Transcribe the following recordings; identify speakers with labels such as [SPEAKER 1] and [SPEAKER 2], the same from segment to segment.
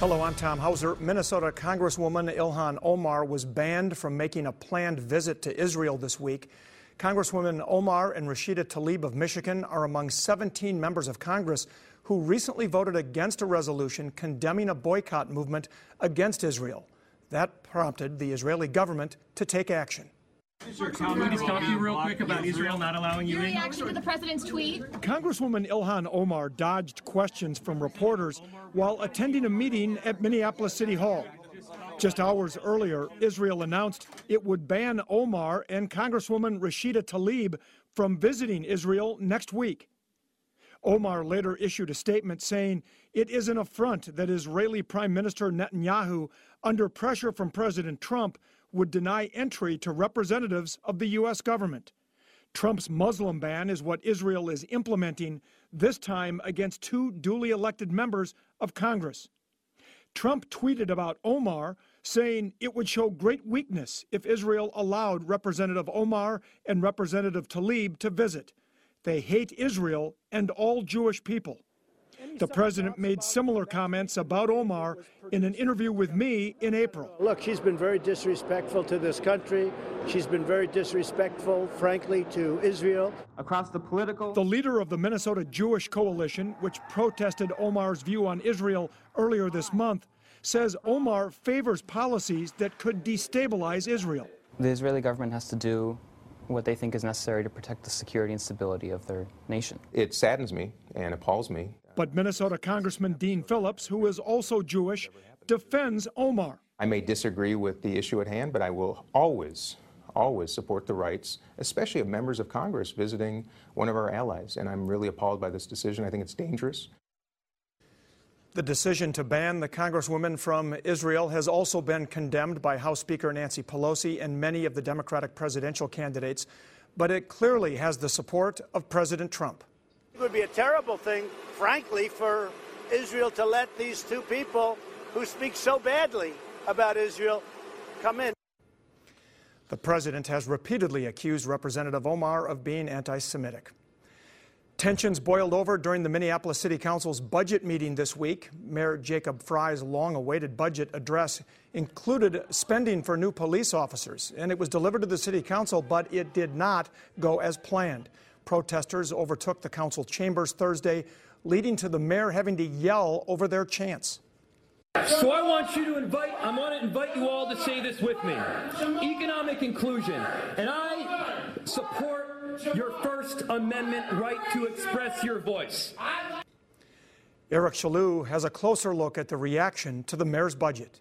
[SPEAKER 1] Hello, I'm Tom Hauser. Minnesota Congresswoman Ilhan Omar was banned from making a planned visit to Israel this week. Congresswomen Omar and Rashida Tlaib of Michigan are among 17 members of Congress who recently voted against a resolution condemning a boycott movement against Israel. That prompted the Israeli government to take action.
[SPEAKER 2] Sir, can we just talk to you real quick about Israel not allowing you
[SPEAKER 3] Your
[SPEAKER 2] in?
[SPEAKER 3] reaction to the president's tweet?
[SPEAKER 1] Congresswoman Ilhan Omar dodged questions from reporters while attending a meeting at Minneapolis City Hall. Just hours earlier, Israel announced it would ban Omar and Congresswoman Rashida Tlaib from visiting Israel next week. Omar later issued a statement saying it is an affront that Israeli Prime Minister Netanyahu, under pressure from President Trump, would deny entry to representatives of the U.S. government. Trump's Muslim ban is what Israel is implementing, this time against two duly elected members of Congress. Trump tweeted about Omar, saying it would show great weakness if Israel allowed Representative Omar and Representative Tlaib to visit. They hate Israel and all Jewish people. The president made similar comments about Omar in an interview with me in April.
[SPEAKER 4] Look, she's been very disrespectful to this country. She's been very disrespectful, frankly, to Israel.
[SPEAKER 5] across the political
[SPEAKER 1] The leader of the Minnesota Jewish Coalition, which protested Omar's view on Israel earlier this month, says Omar favors policies that could destabilize Israel.
[SPEAKER 6] The Israeli government has to do what they think is necessary to protect the security and stability of their nation.
[SPEAKER 7] It saddens me and appalls me.
[SPEAKER 1] But Minnesota Congressman Dean Phillips, who is also Jewish, defends Omar.
[SPEAKER 7] I may disagree with the issue at hand, but I will always, always support the rights, especially of members of Congress visiting one of our allies. And I'm really appalled by this decision. I think it's dangerous.
[SPEAKER 1] The decision to ban the Congresswoman from Israel has also been condemned by House Speaker Nancy Pelosi and many of the Democratic presidential candidates, but it clearly has the support of President Trump.
[SPEAKER 4] It would be a terrible thing, frankly, for Israel to let these two people who speak so badly about Israel come in.
[SPEAKER 1] The president has repeatedly accused Representative Omar of being anti Semitic. Tensions boiled over during the Minneapolis City Council's budget meeting this week. Mayor Jacob Frey's long awaited budget address included spending for new police officers, and it was delivered to the City Council, but it did not go as planned. Protesters overtook the council chambers Thursday, leading to the mayor having to yell over their chants.
[SPEAKER 8] So I want you to invite, I want to invite you all to say this with me. Economic inclusion. And I support your First Amendment right to express your voice.
[SPEAKER 1] Eric Chaloux has a closer look at the reaction to the mayor's budget.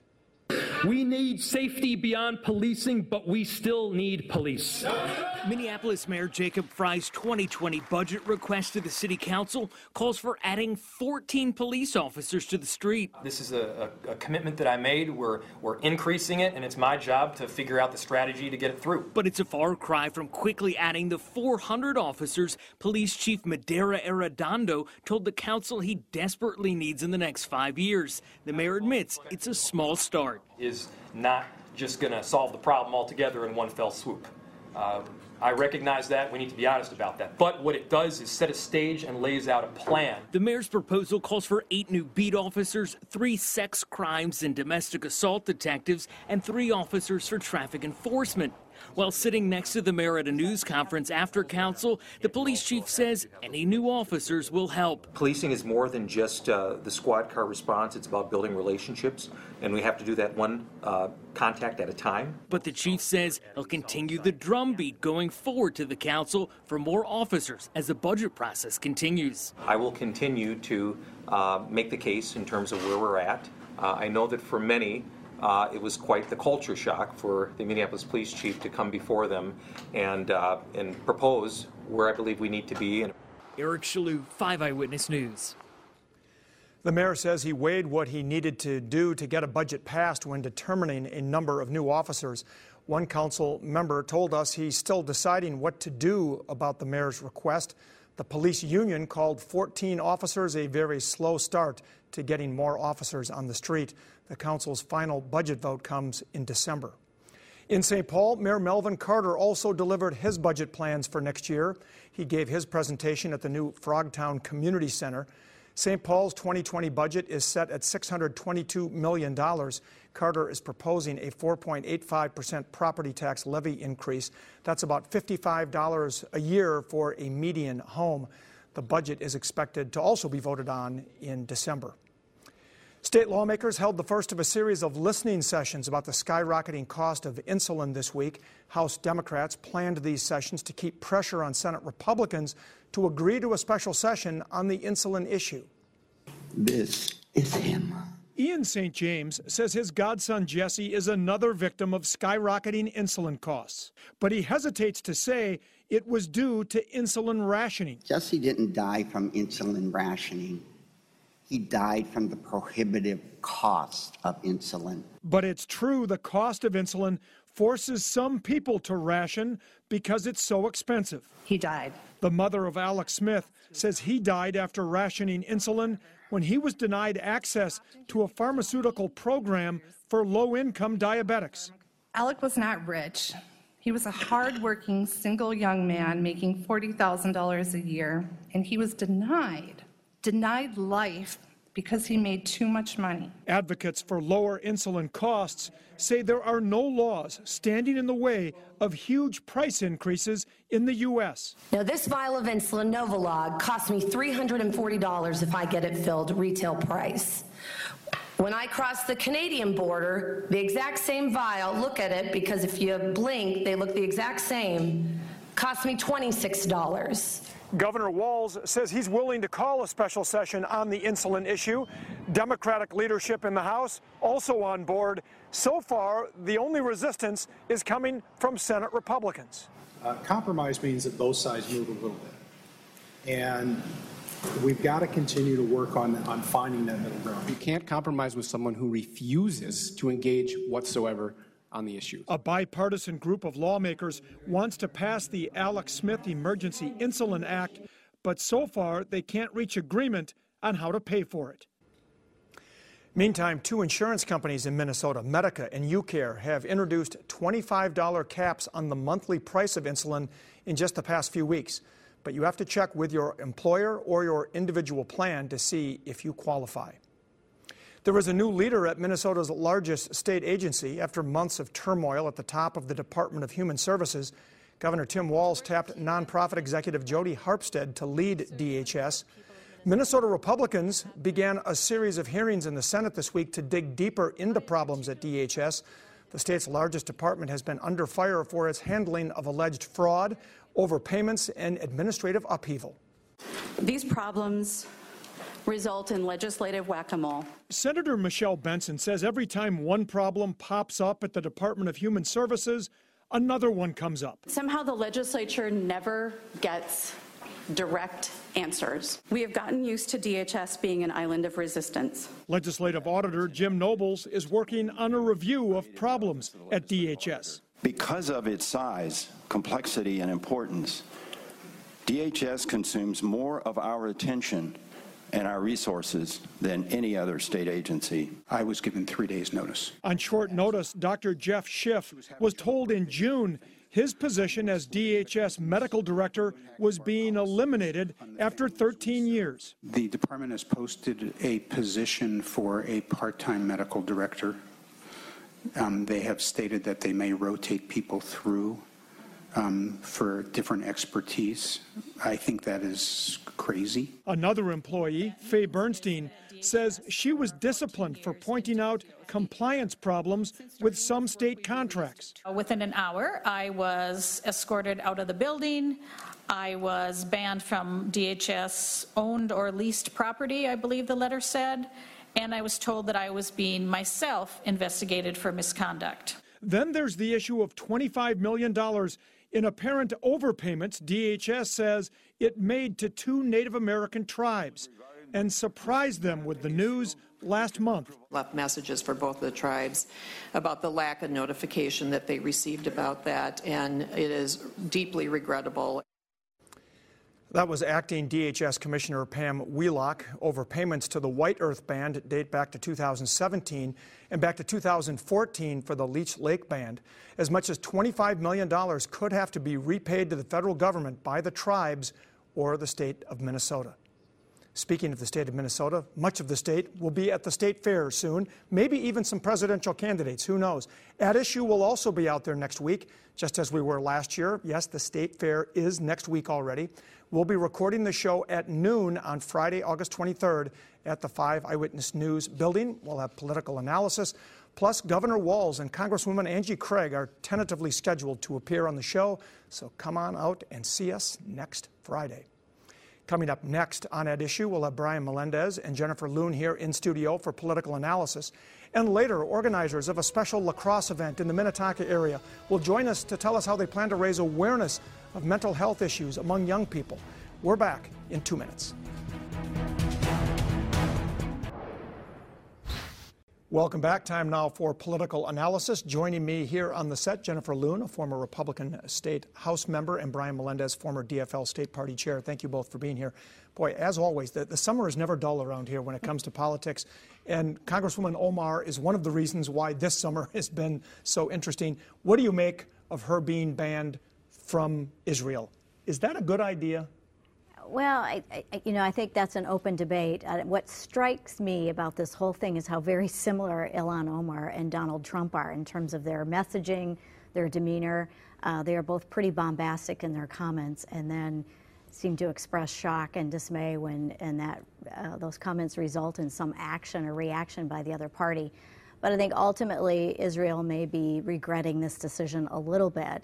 [SPEAKER 8] We need safety beyond policing, but we still need police.
[SPEAKER 9] Minneapolis Mayor Jacob Frey's 2020 budget request to the City Council calls for adding 14 police officers to the street.
[SPEAKER 10] This is a, a, a commitment that I made. We're, we're increasing it, and it's my job to figure out the strategy to get it through.
[SPEAKER 9] But it's a far cry from quickly adding the 400 officers Police Chief Medaria Arradondo told the council he desperately needs in the next five years. The mayor admits it's a small start.
[SPEAKER 10] Is not just going to solve the problem altogether in one fell swoop. Uh, I recognize that. We need to be honest about that. But what it does is set a stage and lays out a plan.
[SPEAKER 9] The mayor's proposal calls for eight new beat officers, three sex crimes and domestic assault detectives, and three officers for traffic enforcement. While sitting next to the mayor at a news conference after council, the police chief says any new officers will help.
[SPEAKER 11] Policing is more than just uh, the squad car response, it's about building relationships, and we have to do that one uh, contact at a time.
[SPEAKER 9] But the chief says he'll continue the drumbeat going forward to the council for more officers as the budget process continues.
[SPEAKER 11] I will continue to uh, make the case in terms of where we're at. Uh, I know that for many, uh, it was quite the culture shock for the Minneapolis police chief to come before them and, uh, and propose where I believe we need to be.
[SPEAKER 9] Eric Chaloux, 5 Eyewitness News.
[SPEAKER 1] The mayor says he weighed what he needed to do to get a budget passed when determining a number of new officers. One council member told us he's still deciding what to do about the mayor's request. The police union called 14 officers a very slow start to getting more officers on the street. The council's final budget vote comes in December. In St. Paul, Mayor Melvin Carter also delivered his budget plans for next year. He gave his presentation at the new Frogtown Community Center. St. Paul's 2020 budget is set at $622 million. Carter is proposing a 4.85% property tax levy increase. That's about $55 a year for a median home. The budget is expected to also be voted on in December. State lawmakers held the first of a series of listening sessions about the skyrocketing cost of insulin this week. House Democrats planned these sessions to keep pressure on Senate Republicans to agree to a special session on the insulin issue.
[SPEAKER 3] This is him.
[SPEAKER 1] Ian St. James says his godson Jesse is another victim of skyrocketing insulin costs, but he hesitates to say it was due to insulin rationing.
[SPEAKER 3] Jesse didn't die from insulin rationing. He died from the prohibitive cost of insulin.
[SPEAKER 1] But it's true the cost of insulin forces some people to ration because it's so expensive.
[SPEAKER 5] He died.
[SPEAKER 1] The mother of Alex Smith says he died after rationing insulin when he was denied access to a pharmaceutical program for low income diabetics.
[SPEAKER 5] Alec was not rich. He was a hardworking single young man making $40,000 a year, and he was denied denied life because he made too much money.
[SPEAKER 1] Advocates for lower insulin costs say there are no laws standing in the way of huge price increases in the U.S.
[SPEAKER 12] Now, this vial of insulin, Novolog, costs me $340 if I get it filled retail price. When I cross the Canadian border, the exact same vial, look at it because if you blink, they look the exact same, cost me $26.
[SPEAKER 1] Governor Walz says he's willing to call a special session on the insulin issue. Democratic leadership in the House also on board. So far, the only resistance is coming from Senate Republicans.
[SPEAKER 13] Uh, compromise means that both sides move a little bit. And we've got to continue to work on, on finding that middle ground.
[SPEAKER 14] You can't compromise with someone who refuses to engage whatsoever on the issue.
[SPEAKER 1] A bipartisan group of lawmakers wants to pass the Alex Smith Emergency Insulin Act, but so far they can't reach agreement on how to pay for it. Meantime, two insurance companies in Minnesota, Medica and UCare, have introduced $25 caps on the monthly price of insulin in just the past few weeks. But you have to check with your employer or your individual plan to see if you qualify. There was a new leader at Minnesota's largest state agency after months of turmoil at the top of the Department of Human Services. Governor Tim Walz tapped nonprofit executive Jodi Harpstead to lead DHS. Minnesota Republicans began a series of hearings in the Senate this week to dig deeper into problems at DHS. The state's largest department has been under fire for its handling of alleged fraud, overpayments, and administrative upheaval.
[SPEAKER 15] These problems result in legislative whack-a-mole.
[SPEAKER 1] Senator Michelle Benson says every time one problem pops up at the Department of Human Services, another one comes up.
[SPEAKER 15] Somehow the legislature never gets direct answers. We have gotten used to DHS being an island of resistance.
[SPEAKER 1] Legislative Auditor Jim Nobles is working on a review of problems at DHS.
[SPEAKER 16] Because of its size, complexity, and importance, DHS consumes more of our attention and our resources than any other state agency.
[SPEAKER 13] I was given three days' notice.
[SPEAKER 1] On short notice, Dr. Jeff Schiff was told in June his position as DHS medical director was being eliminated after 13 years.
[SPEAKER 13] The department has posted a position for a part time medical director. Um, they have stated that they may rotate people through um, for different expertise. I think that is crazy.
[SPEAKER 1] Another employee, Faye Bernstein, says she was disciplined for pointing out compliance problems with some state contracts.
[SPEAKER 17] Within an hour, I was escorted out of the building. I was banned from DHS owned or leased property, I believe the letter said, and I was told that I was being myself investigated for misconduct.
[SPEAKER 1] Then there's the issue of $25 million in apparent overpayments DHS says it made to two Native American tribes and surprised them with the news last month.
[SPEAKER 18] Left messages for both of the tribes about the lack of notification that they received about that, and it is deeply regrettable.
[SPEAKER 1] That was acting DHS Commissioner Pam Wheelock. Overpayments to the White Earth Band date back to 2017 and back to 2014 for the Leech Lake Band. As much as $25 million could have to be repaid to the federal government by the tribes or the state of Minnesota. Speaking of the state of Minnesota, much of the state will be at the state fair soon, maybe even some presidential candidates, who knows. At Issue will also be out there next week, just as we were last year. Yes, the state fair is next week already. We'll be recording the show at noon on Friday, August 23rd at the 5 Eyewitness News building. We'll have political analysis. Plus, Governor Walz and Congresswoman Angie Craig are tentatively scheduled to appear on the show, so come on out and see us next Friday. Coming up next on At Issue, we'll have Brian Melendez and Jennifer Loon here in studio for political analysis. And later, organizers of a special lacrosse event in the Minnetonka area will join us to tell us how they plan to raise awareness of mental health issues among young people. We're back in two minutes. Welcome back. Time now for political analysis. Joining me here on the set, Jennifer Loon, a former Republican state House member, and Brian Melendez, former DFL state party chair. Thank you both for being here. Boy, as always, the, the summer is never dull around here when it comes to politics. And Congresswoman Omar is one of the reasons why this summer has been so interesting. What do you make of her being banned from Israel? Is that a good idea?
[SPEAKER 19] Well, I, I, you know, I think that's an open debate. Uh, what strikes me about this whole thing is how very similar Ilhan Omar and Donald Trump are in terms of their messaging, their demeanor. Uh, they are both pretty bombastic in their comments, and then seem to express shock and dismay when and that uh, those comments result in some action or reaction by the other party. But I think ultimately Israel may be regretting this decision a little bit.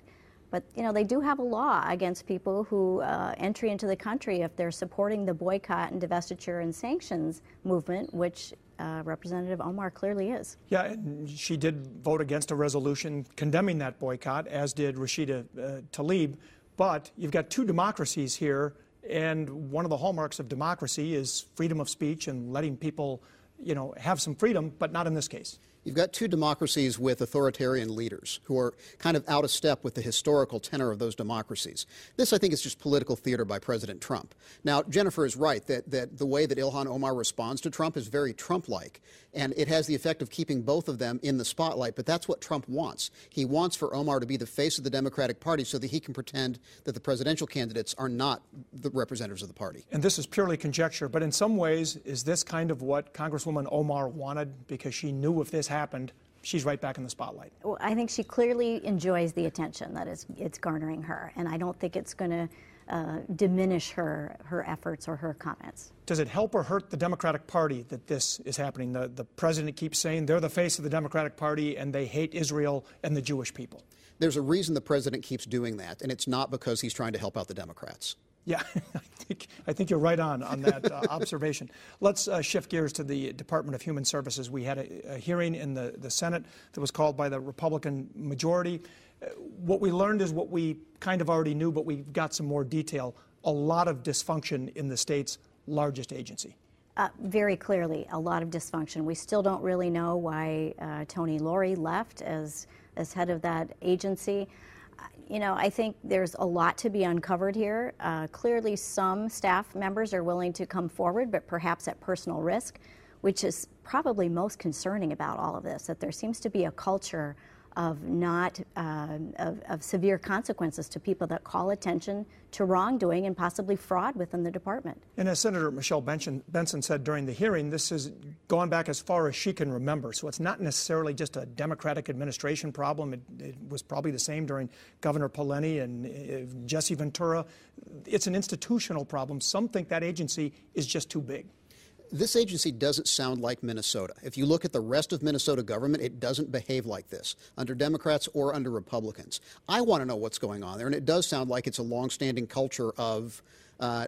[SPEAKER 19] But you know they do have a law against people who uh, entry into the country if they're supporting the boycott and divestiture and sanctions movement, which uh, Representative Omar clearly is.
[SPEAKER 1] Yeah, and she did vote against a resolution condemning that boycott, as did Rashida uh, Tlaib. But you've got two democracies here, and one of the hallmarks of democracy is freedom of speech and letting people, you know, have some freedom, but not in this case.
[SPEAKER 20] You've got two democracies with authoritarian leaders who are kind of out of step with the historical tenor of those democracies. This, I think, is just political theater by President Trump. Now, Jennifer is right that, that the way that Ilhan Omar responds to Trump is very Trump like, and it has the effect of keeping both of them in the spotlight, but that's what Trump wants. He wants for Omar to be the face of the Democratic Party so that he can pretend that the presidential candidates are not the representatives of the party.
[SPEAKER 1] And this is purely conjecture, but in some ways, is this kind of what Congresswoman Omar wanted because she knew if this she's right back in the spotlight.
[SPEAKER 19] Well, I think she clearly enjoys the attention that is it's garnering her, and I don't think it's going to uh, diminish her her efforts or her comments.
[SPEAKER 1] Does it help or hurt the Democratic Party that this is happening? The the president keeps saying they're the face of the Democratic Party and they hate Israel and the Jewish people.
[SPEAKER 20] There's a reason the president keeps doing that, and it's not because he's trying to help out the Democrats.
[SPEAKER 1] Yeah, I think, I think you're right on on that uh, observation. Let's uh, shift gears to the Department of Human Services. We had a, a, hearing in the, the Senate that was called by the Republican majority. Uh, what we learned is what we kind of already knew, but we've got some more detail. A lot of dysfunction in the state's largest agency.
[SPEAKER 19] Uh, very clearly, a lot of dysfunction. We still don't really know why uh, Tony Lourey left as, as head of that agency you know, I think there's a lot to be uncovered here. Uh, clearly, some staff members are willing to come forward, but perhaps at personal risk, which is probably most concerning about all of this, that there seems to be a culture of not uh, of, of, severe consequences to people that call attention to wrongdoing and possibly fraud within the department.
[SPEAKER 1] And as Senator Michelle Benson, Benson said during the hearing, this has gone back as far as she can remember. So it's not necessarily just a Democratic administration problem. It, it was probably the same during Governor Pawlenty and uh, Jesse Ventura. It's an institutional problem. Some think that agency is just too big
[SPEAKER 20] this agency doesn't sound like Minnesota. If you look at the rest of Minnesota government, it doesn't behave like this under Democrats or under Republicans. I want to know what's going on there, and it does sound like it's a longstanding culture of. Uh,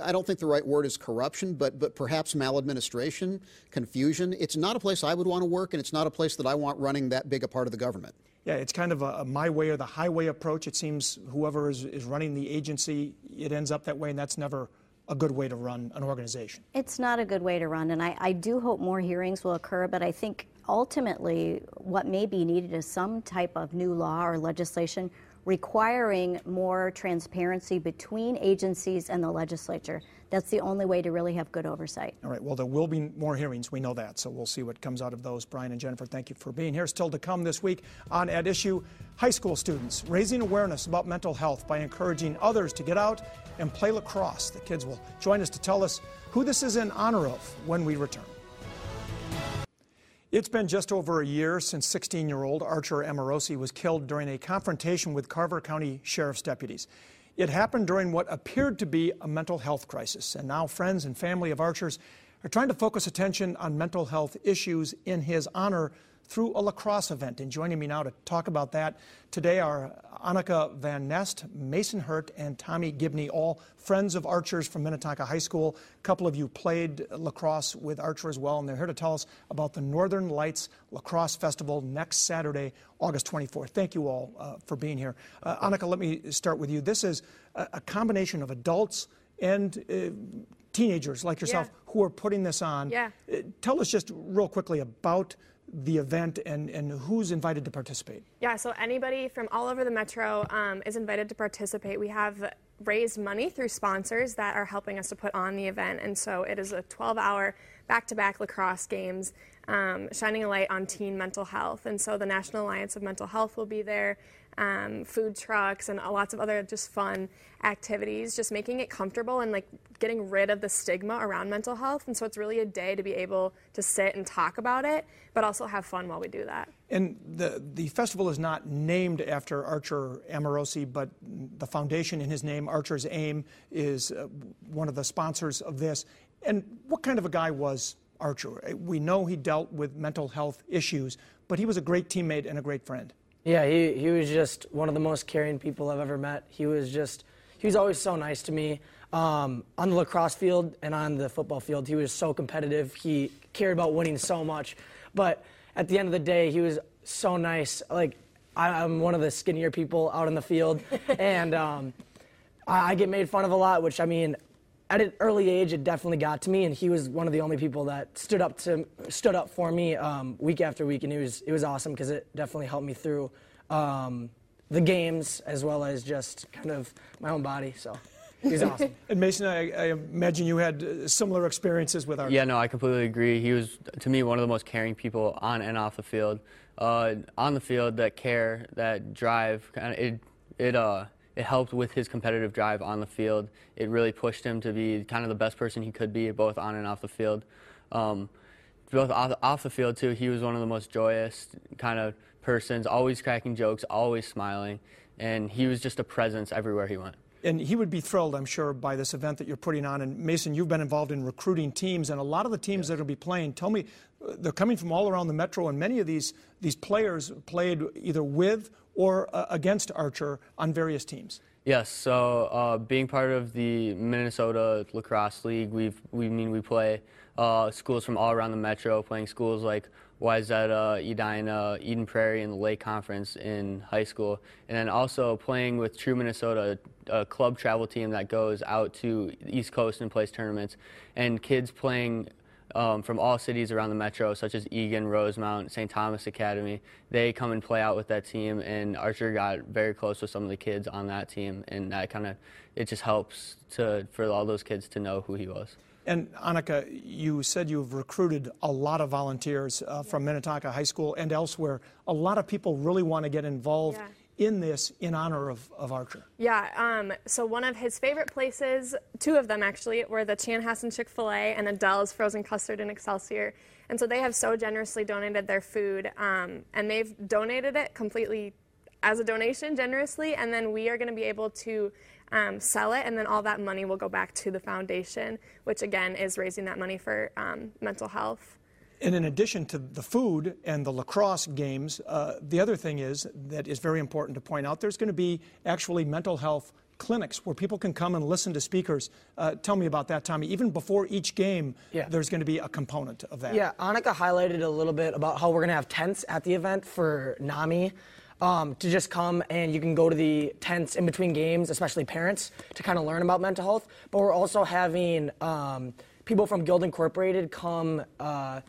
[SPEAKER 20] I, don't think the right word is corruption, but but perhaps maladministration, confusion. It's not a place I would want to work, and it's not a place that I want running that big a part of the government.
[SPEAKER 1] Yeah, it's kind of a, a my way or the highway approach. It seems whoever is, is running the agency, it ends up that way, and that's never a good way to run an organization.
[SPEAKER 19] It's not a good way to run, and I, I do hope more hearings will occur, but I think ultimately, what may be needed is some type of new law or legislation requiring more transparency between agencies and the legislature. That's the only way to really have good oversight.
[SPEAKER 1] All right, well, there will be more hearings. We know that, so we'll see what comes out of those. Brian and Jennifer, thank you for being here. Still to come this week on At Issue high school students raising awareness about mental health by encouraging others to get out and play lacrosse. The kids will join us to tell us who this is in honor of when we return. It's been just over a year since 16 year old Archer Amorosi was killed during a confrontation with Carver County Sheriff's deputies. It happened during what appeared to be a mental health crisis, and now friends and family of Archer's are trying to focus attention on mental health issues in his honor through a lacrosse event. And joining me now to talk about that today are Annika Van Nest, Mason Hurt, and Tommy Gibney, all friends of Archers from Minnetonka High School. A couple of you played lacrosse with Archer as well, and they're here to tell us about the Northern Lights Lacrosse Festival next Saturday, August 24th. Thank you all uh, for being here. Uh, Annika, let me start with you. This is a, a combination of adults and uh, teenagers like yourself
[SPEAKER 21] yeah.
[SPEAKER 1] who are putting this on.
[SPEAKER 21] Yeah.
[SPEAKER 1] Uh, tell us just real quickly about the event and, and who's invited to participate?
[SPEAKER 21] Yeah, so anybody from all over the metro um, is invited to participate. We have raised money through sponsors that are helping us to put on the event, and so it is a 12 hour back to back lacrosse games. Um, shining a light on teen mental health. And so the National Alliance of Mental Health will be there um, food trucks and lots of other just fun activities, just making it comfortable and like getting rid of the stigma around mental health. And so it's really a day to be able to sit and talk about it, but also have fun while we do that.
[SPEAKER 1] And the, the festival is not named after Archer Amorosi, but the foundation in his name, Archer's Aim, is uh, one of the sponsors of this. And what kind of a guy was Archer? We know he dealt with mental health issues, but he was a great teammate and a great friend.
[SPEAKER 22] Yeah, he, he was just one of the most caring people I've ever met. He was just, he was always so nice to me. Um, on the lacrosse field and on the football field, he was so competitive. He cared about winning so much. But at the end of the day, he was so nice. Like, I, am one of the skinnier people out in the field. and um, I, I get made fun of a lot, which, I mean, at an early age, it definitely got to me, and he was one of the only people that stood up to stood up for me um, week after week, and it was it was awesome because it definitely helped me through um, the games as well as just kind of my own body. So. He's awesome.
[SPEAKER 1] and Mason, I, I, imagine you had uh, similar experiences with our.
[SPEAKER 23] Yeah, no, I completely agree. He was, to me, one of the most caring people on and off the field. Uh, on the field, that care, that drive, kind of, it, it, uh, it helped with his competitive drive on the field. It really pushed him to be kind of the best person he could be, both on and off the field. Um, both off, off the field too, he was one of the most joyous kind of persons, always cracking jokes, always smiling, and he was just a presence everywhere he went.
[SPEAKER 1] And he would be thrilled, I'm sure, by this event that you're putting on. And Mason, you've been involved in recruiting teams, and a lot of the teams that are going to be playing, tell me, uh, they're coming from all around the metro, and many of these these players played either with or uh, against Archer on various teams.
[SPEAKER 23] Yes, so uh, being part of the Minnesota Lacrosse League, we've, we mean we play uh, schools from all around the metro, playing schools like Wayzata, Edina, Eden Prairie, and the Lake Conference in high school, and then also playing with True Minnesota, a club travel team that goes out to the East Coast and plays tournaments, and kids playing um, from all cities around the metro, such as Eagan, Rosemount, St. Thomas Academy. They come and play out with that team, and Archer got very close with some of the kids on that team, and that kind of it just helps to for all those kids to know who he was.
[SPEAKER 1] And Annika, you said you've recruited a lot of volunteers uh, from Minnetonka High School and elsewhere. A lot of people really want to get involved yeah in this in honor of, of Archer?
[SPEAKER 21] Yeah, um, so one of his favorite places, two of them actually, were the Chanhassen Chick fil A and Adele's Frozen Custard and Excelsior. And so they have so generously donated their food, um, and they've donated it completely as a donation generously, and then we are going to be able to um, sell it, and then all that money will go back to the foundation, which again is raising that money for um, mental health.
[SPEAKER 1] And in addition to the food and the lacrosse games, uh, the other thing is that is very important to point out there's going to be actually mental health clinics where people can come and listen to speakers. Uh, tell me about that, Tommy. Even before each game, yeah. there's going to be a component of that.
[SPEAKER 22] Yeah, Annika highlighted a little bit about how we're going to have tents at the event for NAMI. Um, to just come and you can go to the tents in between games, especially parents, to kind of learn about mental health. But we're also having um, people from Guild Incorporated come uh,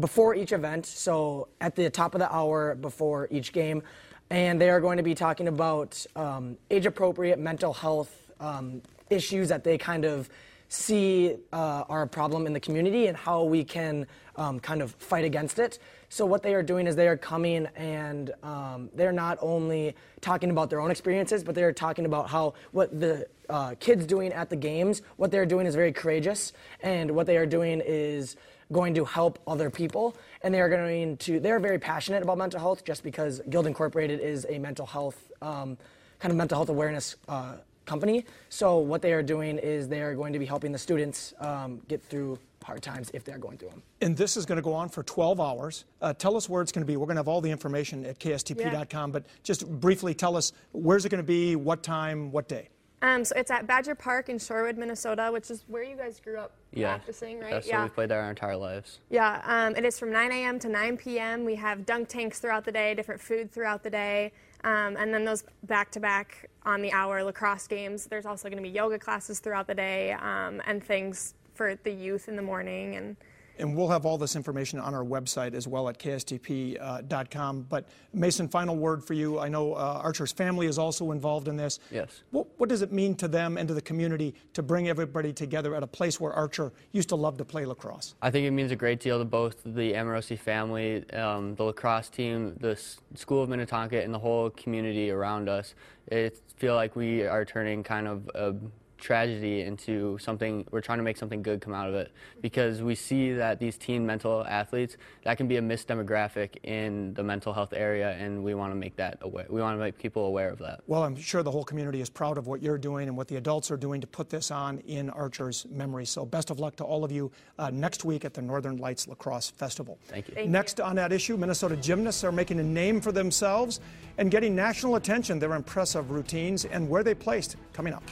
[SPEAKER 22] before each event, so at the top of the hour before each game, and they are going to be talking about um, age appropriate mental health um, issues that they kind of see uh, are a problem in the community and how we can um, kind of fight against it. So, what they are doing is they are coming and um, they're not only talking about their own experiences, but they're talking about how what the uh, kids doing at the games, what they're doing is very courageous, and what they are doing is going to help other people. And they are going to, they're very passionate about mental health just because Guild Incorporated is a mental health, um, kind of mental health awareness uh, company. So what they are doing is they are going to be helping the students um, get through hard times if they're going through them.
[SPEAKER 1] And this is going to go on for 12 hours. Uh, tell us where it's going to be. We're going to have all the information at kstp.com, but just briefly tell us where's it going to be, what time, what day.
[SPEAKER 21] Um, so it's at Badger Park in Shorewood, Minnesota, which is where you guys grew up
[SPEAKER 23] yeah.
[SPEAKER 21] practicing, right?
[SPEAKER 23] That's
[SPEAKER 21] yeah.
[SPEAKER 23] where we've played there our entire lives.
[SPEAKER 21] Yeah, um, it is from 9 a.m. to 9 p.m. We have dunk tanks throughout the day, different food throughout the day, um, and then those back-to-back on the hour lacrosse games. There's also going to be yoga classes throughout the day um, and things for the youth in the morning and
[SPEAKER 1] and we'll have all this information on our website as well at kstp.com. Uh, but Mason, final word for you. I know uh, Archer's family is also involved in this.
[SPEAKER 23] Yes.
[SPEAKER 1] What, what, does it mean to them and to the community to bring everybody together at a place where Archer used to love to play lacrosse?
[SPEAKER 23] I think it means a great deal to both the Amorosi family, um, the lacrosse team, the School of Minnetonka, and the whole community around us. It feel like we are turning kind of a tragedy into something we're trying to make something good come out of it. Because we see that these teen mental athletes that can be a missed demographic in the mental health area and we want to make that aware we want to make people aware of that.
[SPEAKER 1] Well i'm sure the whole community is proud of what you're doing and what the adults are doing to put this on in archer's memory. So best of luck to all of you uh, next week at the northern lights lacrosse festival.
[SPEAKER 23] Thank you.
[SPEAKER 21] Thank
[SPEAKER 1] next
[SPEAKER 21] you.
[SPEAKER 1] on that issue minnesota gymnasts are making a name for themselves and getting national attention. Their impressive routines and where they placed coming up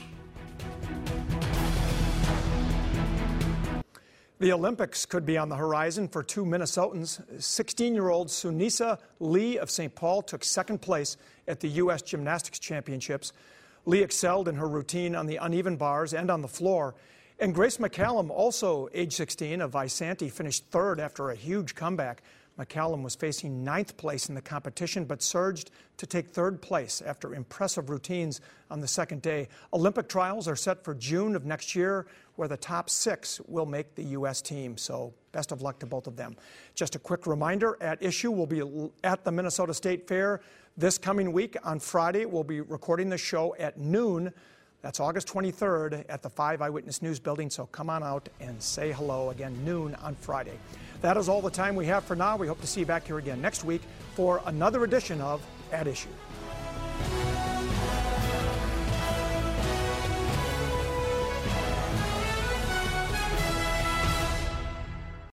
[SPEAKER 1] The Olympics could be on the horizon for two Minnesotans. 16 year old Sunisa Lee of St. Paul took second place at the U.S. Gymnastics Championships. Lee excelled in her routine on the uneven bars and on the floor. And Grace McCallum, also age 16 of Isanti, finished third after a huge comeback. McCallum was facing ninth place in the competition, but surged to take third place after impressive routines on the second day. Olympic trials are set for June of next year, where the top six will make the U.S. team. So, best of luck to both of them. Just a quick reminder at issue, we'll be at the Minnesota State Fair this coming week. On Friday, we'll be recording the show at noon. That's August 23rd at the 5 Eyewitness News Building, so come on out and say hello again, noon on Friday. That is all the time we have for now. We hope to see you back here again next week for another edition of At Issue.